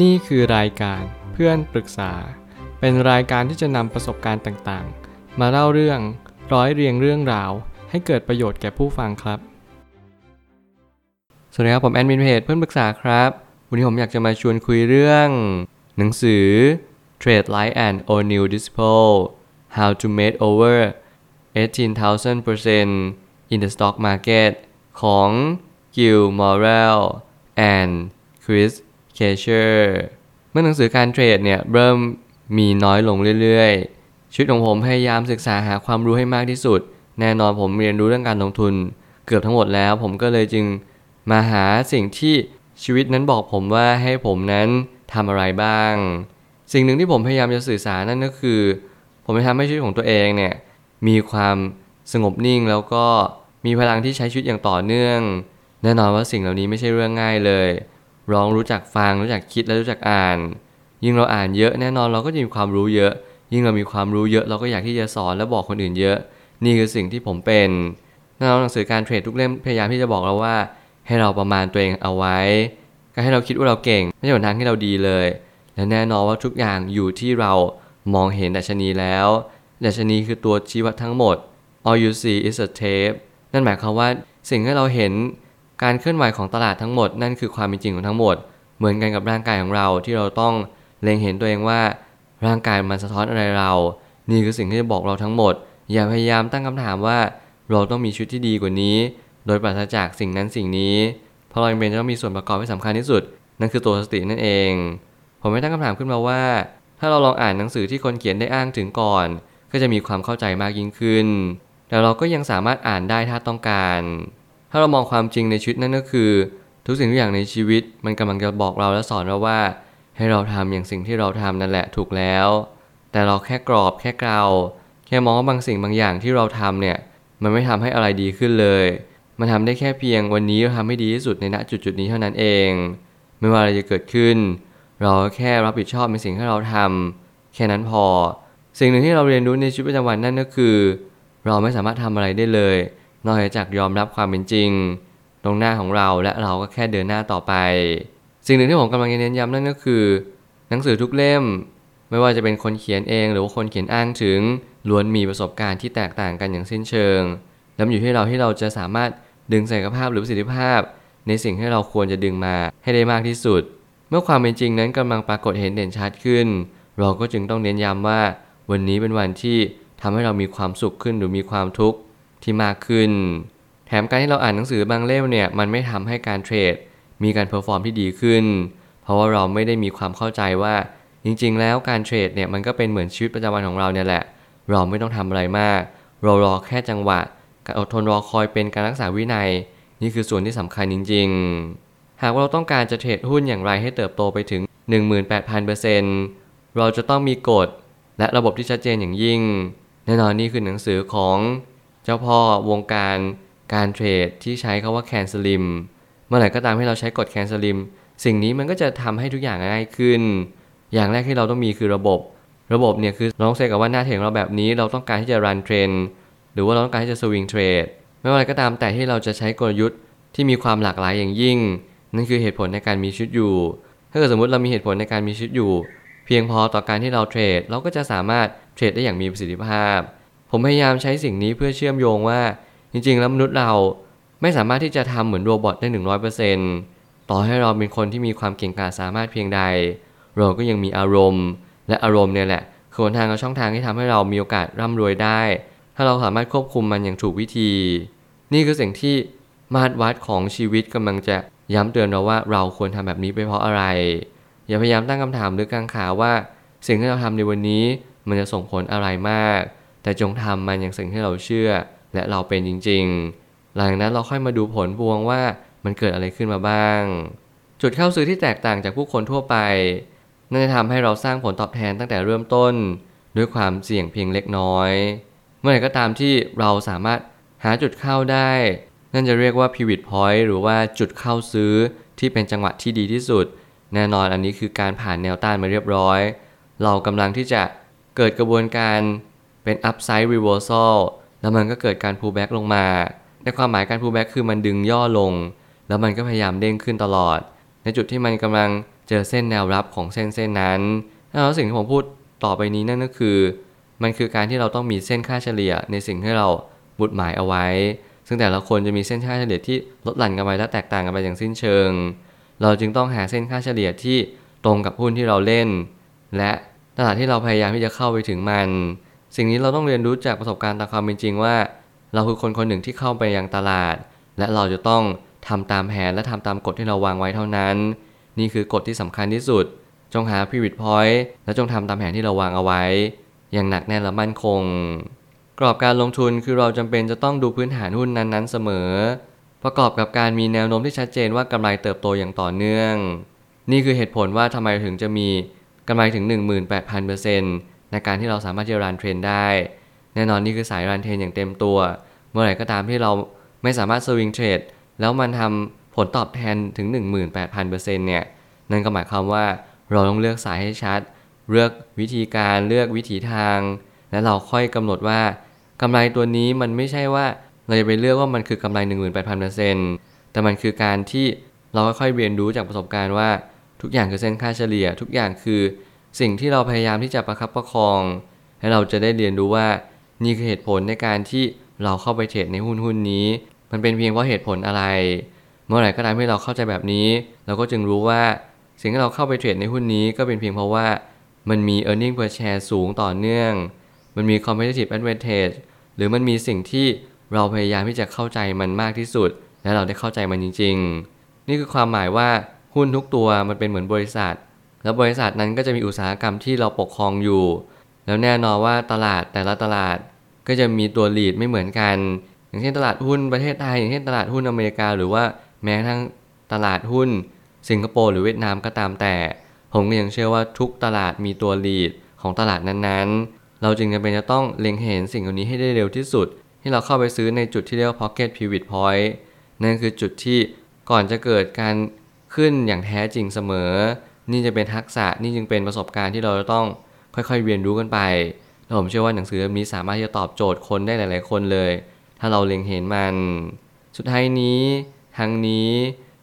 นี่คือรายการเพื่อนปรึกษา เป็นรายการที่จะนำประสบการณ์ต่างๆ มาเล่าเรื่องร้อยเรียงเรื่องราว ให้เกิดประโยชน์แก่ผู้ฟังครับ สวัสดีครับผมแอดมินเพจเพื่อนปรึกษาครับ วันนี้ผมอยากจะมาชวนคุยเรื่อง หนังสือ Trade Like an All New Disciple How to Make Over 18,000% in the Stock Market ของ Gil Morel and Chris k a s h e r เมื่อหนังสือการเทรดเนี่ยเริ่มมีน้อยลงเรื่อยๆชีวิตของผมพยายามศึกษาหาความรู้ให้มากที่สุด แน่นอนผมเรียนรู้เรื่องการลงทุน เกือบทั้งหมดแล้ว ผมก็เลยจึงมาหาสิ่งที่ชีวิตนั้นบอกผมว่าให้ผมนั้นทำอะไรบ้าง สิ่งหนึ่งที่ผมพยายามจะสื่อสารนั่นก็คือ ผมจะทำให้ชีวิตของตัวเองเนี่ยมีความสงบนิ่งแล้วก็มีพลังที่ใช้ชีวิตอย่างต่อเนื่อง แน่นอนว่าสิ่งเหล่านี้ไม่ใช่เรื่องง่ายเลย ร้องรู้จักฟัง รู้จักคิดและรู้จักอ่าน ยิ่งเราอ่านเยอะแน่นอนเราก็จะมีความรู้เยอะ ยิ่งเรามีความรู้เยอะเราก็อยากที่จะสอนและบอกคนอื่นเยอะ นี่คือสิ่งที่ผมเป็นแน่นอนหนังสือการเทรดทุกเล่มพยายามที่จะบอกเราว่า ให้เราประมาณตัวเองเอาไว้ ก็ให้เราคิดว่าเราเก่ง ไม่ใช่หนทางที่เราดีเลย และแน่นอนว่าทุกอย่างอยู่ที่เรามองเห็นดัชนีแล้วดัชนีคือตัวชี้วัดทั้งหมด all you see is a tape นั่นหมายความว่าสิ่งที่เราเห็น การเคลื่อนไหวของตลาดทั้งหมดนั่นคือความเป็นจริงของทั้งหมด เหมือนกันกับร่างกายของเราที่เราต้องเล็งเห็นตัวเองว่า ร่างกายมันสะท้อนอะไรเรา นี่คือสิ่งที่จะบอกเราทั้งหมด อย่าพยายามตั้งคำถามว่าเราต้องมีชุดที่ดีกว่านี้ โดยปราศจากสิ่งนั้นสิ่งนี้เพราะเราเป็นจะต้องมีส่วนประกอบที่สำคัญที่สุด นั่นคือตัวสตินั่นเอง ผมไม่ตั้งคำถามขึ้นมาว่า ถ้าเราลองอ่านหนังสือที่คนเขียนได้อ้างถึงก่อน ก็จะมีความเข้าใจมากยิ่งขึ้น แต่เราก็ยังสามารถอ่านได้ถ้าต้องการ ถ้าเรามองความจริงในชีวิตนั่นก็คือ ทุกสิ่งทุกอย่างในชีวิต มันกำลังจะบอกเราและสอนเราว่า ให้เราทำอย่างสิ่งที่เราทำนั่นแหละถูกแล้ว แต่เราแค่กรอบแค่เกลาแค่มองว่าบางสิ่งบางอย่างที่เราทำเนี่ยมันไม่ทำให้อะไรดีขึ้นเลย มันทำได้แค่เพียงวันนี้เราทำให้ดีที่สุดในณจุดจุดนี้เท่านั้นเอง ไม่ว่าอะไรจะเกิดขึ้น เราแค่รับผิดชอบในสิ่งที่เราทำแค่นั้นพอ สิ่งหนึ่งที่เราเรียนรู้ในชีวิตประจำวันนั่นก็คือ เราไม่สามารถทำอะไรได้เลย นอกจากยอมรับความเป็นจริง ตรงหน้าของเราและเราก็แค่เดินหน้าต่อไป สิ่งหนึ่งที่ผมกำลังจะเน้นย้ำนั่นก็คือ หนังสือทุกเล่ม ไม่ว่าจะเป็นคนเขียนเองหรือว่าคนเขียนอ้างถึงล้วนมีประสบการณ์ที่แตกต่างกันอย่างสิ้นเชิงแล้วอยู่ที่เราที่เราจะสามารถดึงศักยภาพหรือประสิทธิภาพ ในสิ่งที่เราควรจะดึงมาให้ได้มากที่สุด เมื่อความเป็นจริงนั้นกำลังปรากฏเห็นเด่นชัดขึ้น เราก็จึงต้องเน้นย้ำว่า วันนี้เป็นวันที่ทำให้เรามีความสุขขึ้นหรือมีความทุกข์ ที่มากขึ้น แถมการที่เราอ่านหนังสือบางเล่มเนี่ยมันไม่ทำให้การเทรด มีการ perform ที่ดีขึ้น เพราะว่าเราไม่ได้มีความเข้าใจว่า จริง ๆ แล้วการเทรดเนี่ยมันก็เป็นเหมือนชีวิตประจำวันของเราเนี่ยแหละ เราไม่ต้องทำอะไรมาก เรารอแค่จังหวะ การอดทนรอคอยเป็นการรักษาวินัย นี่คือส่วนที่สำคัญจริง ๆ หากว่าเราต้องการจะเทรดหุ้นอย่างไรให้เติบโตไปถึง 18,000%เราจะต้องมีกฎและระบบที่ชัดเจนอย่างยิ่ง แน่นอนนี่คือหนังสือของ เจ้าพ่อวงการการเทรดที่ใช้คาว่าแคนสลิมเมื่อไหร่ก็ตามให้เราใช้กฎ CAN SLIM สิ่งนี้มันก็จะทำให้ทุกอย่างง่ายขึ้น อย่างแรกที่เราต้องมีคือระบบ ระบบเนี่ยคือเราต้อง setup ว่าหน้าเทรดเราแบบนี้ เราต้องการที่จะ run trend หรือว่าเราต้องการที่จะ swing trade ไม่ว่าอะไรก็ตามแต่ที่เราจะใช้กลยุทธ์ที่มีความหลากหลายอย่างยิ่ง นั่นคือเหตุผลในการมีชุดอยู่ ถ้าเกิดสมมติเรามีเหตุผลในการมีชุดอยู่ เพียงพอต่อการที่เราเทรดเราก็จะสามารถเทรดได้อย่างมีประสิทธิภาพ ผมพยายามใช้สิ่งนี้เพื่อเชื่อมโยงว่า จริง ๆ แล้วมนุษย์เราไม่สามารถที่จะทำเหมือนโรบอทได้หนึ่งร้อยเปอร์เซ็นต์ต่อให้เราเป็นคนที่มีความเก่งกาจสามารถเพียงใด เราก็ยังมีอารมณ์ และอารมณ์เนี่ยแหละคือหนทางกับช่องทางที่ทำให้เรามีโอกาสร่ำรวยได้ ถ้าเราสามารถควบคุมมันอย่างถูกวิธี นี่คือสิ่งที่มาตรวัดของชีวิตกำลังจะย้ำเตือนเราว่าเราควรทำแบบนี้ไปเพราะอะไร อย่าพยายามตั้งคำถามหรือกังขาว่า สิ่งที่เราทำในวันนี้มันจะส่งผลอะไรมาก แต่จงทำมันอย่างสิ่งที่เราเชื่อ และเราเป็นจริง ๆ หลังนั้นเราค่อยมาดูผลพวงว่ามันเกิดอะไรขึ้นมาบ้าง จุดเข้าซื้อที่แตกต่างจากผู้คนทั่วไปนั่นจะทำให้เราสร้างผลตอบแทนตั้งแต่เริ่มต้น ด้วยความเสี่ยงเพียงเล็กน้อย เมื่อไหร่ก็ตามที่เราสามารถหาจุดเข้าได้ นั่นจะเรียกว่า pivot point หรือว่าจุดเข้าซื้อที่เป็นจังหวะที่ดีที่สุด แน่นอนอันนี้คือการผ่านแนวต้านมาเรียบร้อย เรากำลังที่จะเกิดกระบวนการ เป็น upside reversal แล้วมันก็เกิดการ pullback ลงมา ในความหมายการ pullback คือมันดึงย่อลง แล้วมันก็พยายามเด้งขึ้นตลอด ในจุดที่มันกำลังเจอเส้นแนวรับของเส้นเส้นนั้นแล้วสิ่งที่ผมพูดต่อไปนี้นั่นก็คือ มันคือการที่เราต้องมีเส้นค่าเฉลี่ยในสิ่งที่เราบุดหมายเอาไว้ ซึ่งแต่ละคนจะมีเส้นค่าเฉลี่ยที่ลดหลั่นกันไปและแตกต่างกันไปอย่างสิ้นเชิง เราจึงต้องหาเส้นค่าเฉลี่ยที่ตรงกับหุ้นที่เราเล่น และตลาดที่เราพยายามที่จะเข้าไปถึงมัน สิ่งนี้เราต้องเรียนรู้จากประสบการณ์ตามความเป็นจริงว่า เราคือคนคนหนึ่งที่เข้าไปยังตลาด และเราจะต้องทำตามแผนและทำตามกฎที่เราวางไว้เท่านั้น นี่คือกฎที่สำคัญที่สุด จงหา pivot point และจงทำตามแผนที่เราวางเอาไว้ อย่างหนักแน่นและมั่นคง กรอบการลงทุนคือเราจำเป็นจะต้องดูพื้นฐานหุ้นนั้นๆ เสมอ ประกอบกับการมีแนวโน้มที่ชัดเจนว่ากำไรเติบโตอย่างต่อเนื่อง นี่คือเหตุผลว่าทำไมถึงจะมีกำไรถึง 18,000% ในการที่เราสามารถจะรันเทรนได้ แน่นอนนี่คือสายรันเทรนอย่างเต็มตัว เมื่อไหร่ก็ตามที่เราไม่สามารถสวิงเทรดแล้วมันทำผลตอบแทนถึง 18,000%เนี่ย นั่นก็หมายความว่าเราต้องเลือกสายให้ชัด เลือกวิธีการเลือกวิถีทาง และเราค่อยกำหนดว่ากำไรตัวนี้มันไม่ใช่ว่าเราจะไปเลือกว่ามันคือกำไร 18,000%แต่มันคือการที่เราค่อยๆเรียนรู้จากประสบการณ์ว่าทุกอย่างคือเส้นค่าเฉลี่ย ทุกอย่างคือ สิ่งที่เราพยายามที่จะประคับประคอง ให้เราจะได้เรียนรู้ว่านี่คือเหตุผลในการที่เราเข้าไปเทรดในหุ้นหุ้นนี้ มันเป็นเพียงเพราะเหตุผลอะไร เมื่อไหร่ก็ตามที่เราเข้าใจแบบนี้ เราก็จึงรู้ว่าสิ่งที่เราเข้าไปเทรดในหุ้นนี้ก็เป็นเพียงเพราะว่ามันมี e a r n i n g per share สูงต่อเนื่อง มันมี competitive advantage หรือมันมีสิ่งที่เราพยายามที่จะเข้าใจมันมากที่สุด และเราได้เข้าใจมันจริง ๆ นี่คือความหมายว่าหุ้นทุกตัวมันเป็นเหมือนบริษัท แล้วบริษัทนั้นก็จะมีอุตสาหกรรมที่เราปกครองอยู่ แล้วแน่นอนว่าตลาดแต่ละตลาดก็จะมีตัวลีดไม่เหมือนกัน อย่างเช่นตลาดหุ้นประเทศไทย อย่างเช่นตลาดหุ้นอเมริกา หรือว่าแม้กระทั่งตลาดหุ้น สิงคโปร์หรือเวียดนามก็ตามแต่ ผมก็ยังเชื่อว่าทุกตลาดมีตัวลีดของตลาดนั้นๆ เราจึงจำเป็นจะต้องเล็งเห็นสิ่งเหล่านี้ให้ได้เร็วที่สุด ที่เราเข้าไปซื้อในจุดที่เรียกว่า pocket pivot point นั่นคือจุดที่ก่อนจะเกิดการขึ้นอย่างแท้จริงเสมอ นี่จะเป็นทักษะนี่จึงเป็นประสบการณ์ที่เราจะต้องค่อยๆเรียนรู้กันไปและผมเชื่อว่าหนังสือเล่มนี้สามารถที่จะตอบโจทย์คนได้หลายๆ คนเลย ถ้าเราเล็งเห็นมัน สุดท้ายนี้ทั้งนี้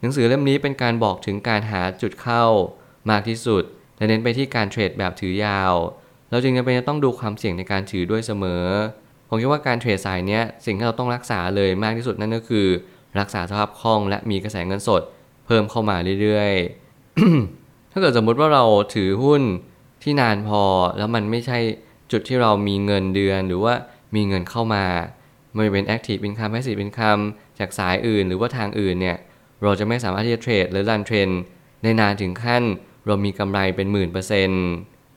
หนังสือเล่มนี้เป็นการบอกถึงการหาจุดเข้ามากที่สุดและเน้นไปที่การเทรดแบบถือยาว เราจึงจำเป็นจะต้องดูความเสี่ยงในการถือด้วยเสมอ ผมคิดว่าการเทรดสายนี้สิ่งที่เราต้องรักษาเลยมากที่สุดนั่นก็คือ รักษาสภาพคล่องและมีกระแสเงินสด เพิ่มเข้ามาเรื่อยๆ ถ้าเกิดสมมุติว่าเราถือหุ้นที่นานพอ แล้วมันไม่ใช่จุดที่เรามีเงินเดือน หรือว่ามีเงินเข้ามาไม่เป็น Active Income Passive Income จากสายอื่น หรือว่าทางอื่นเนี่ยเราจะไม่สามารถที่จะเทรดหรือรันเทรนได้นานถึงขั้น เรามีกำไรเป็นหมื่นเปอร์เซ็นต์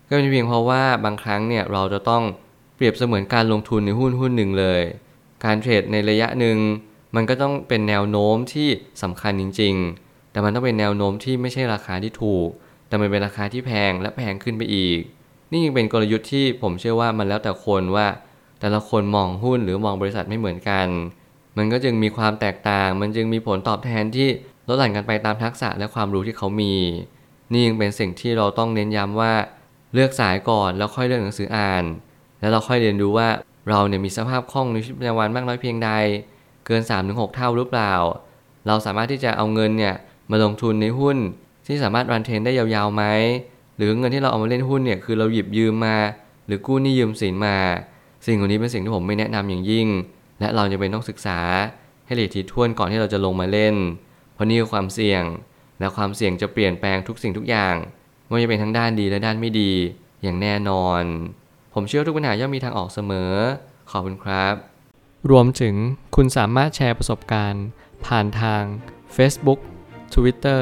ก็เป็นเพียงเพราะว่าบางครั้งเนี่ยเราจะต้องเปรียบเสมือนการลงทุนในหุ้นหุ้นหนึ่งเลย การเทรดในระยะหนึ่งมันก็ต้องเป็นแนวโน้มที่สำคัญจริง ๆ แต่มันต้องเป็นแนวโน้มที่ไม่ใช่ราคาที่ถูก แต่มันเป็นราคาที่แพงและแพงขึ้นไปอีก นี่ยังเป็นกลยุทธ์ที่ผมเชื่อว่ามันแล้วแต่คนว่า แต่ละคนมองหุ้นหรือมองบริษัทไม่เหมือนกัน มันก็จึงมีความแตกต่าง มันจึงมีผลตอบแทนที่ลดหลั่นกันไปตามทักษะและความรู้ที่เขามี นี่ยังเป็นสิ่งที่เราต้องเน้นย้ำว่า เลือกสายก่อนแล้วค่อยเลือกหนังสืออ่าน แล้วเราค่อยเรียนรู้ว่าเราเนี่ยมีสภาพคล่องในชีวิตประจำวันมากน้อยเพียงใด เกิน 3-6 เท่าหรือเปล่า เราสามารถที่จะเอาเงินเนี่ยมาลงทุนในหุ้น ที่สามารถรันเทรนได้ยาวๆไหมหรือเงินที่เราเอามาเล่นหุ้นเนี่ยคือเราหยิบยืมมา หรือกู้หนี้ยืมสินมา สิ่งเหล่านี้เป็นสิ่งที่ผมไม่แนะนำอย่างยิ่ง และเราจะเป็นต้องศึกษาให้ละเอียดถี่ถ้วนก่อนที่เราจะลงมาเล่น เพราะนี่คือความเสี่ยง และความเสี่ยงจะเปลี่ยนแปลงทุกสิ่งทุกอย่างไม่ว่าจะเป็นทั้งด้านดีและด้านไม่ดี อย่างแน่นอน ผมเชื่อทุกปัญหาย่อมมีทางออกเสมอ ขอบคุณครับ รวมถึงคุณสามารถแชร์ประสบการณ์ ผ่านทาง Facebook Twitter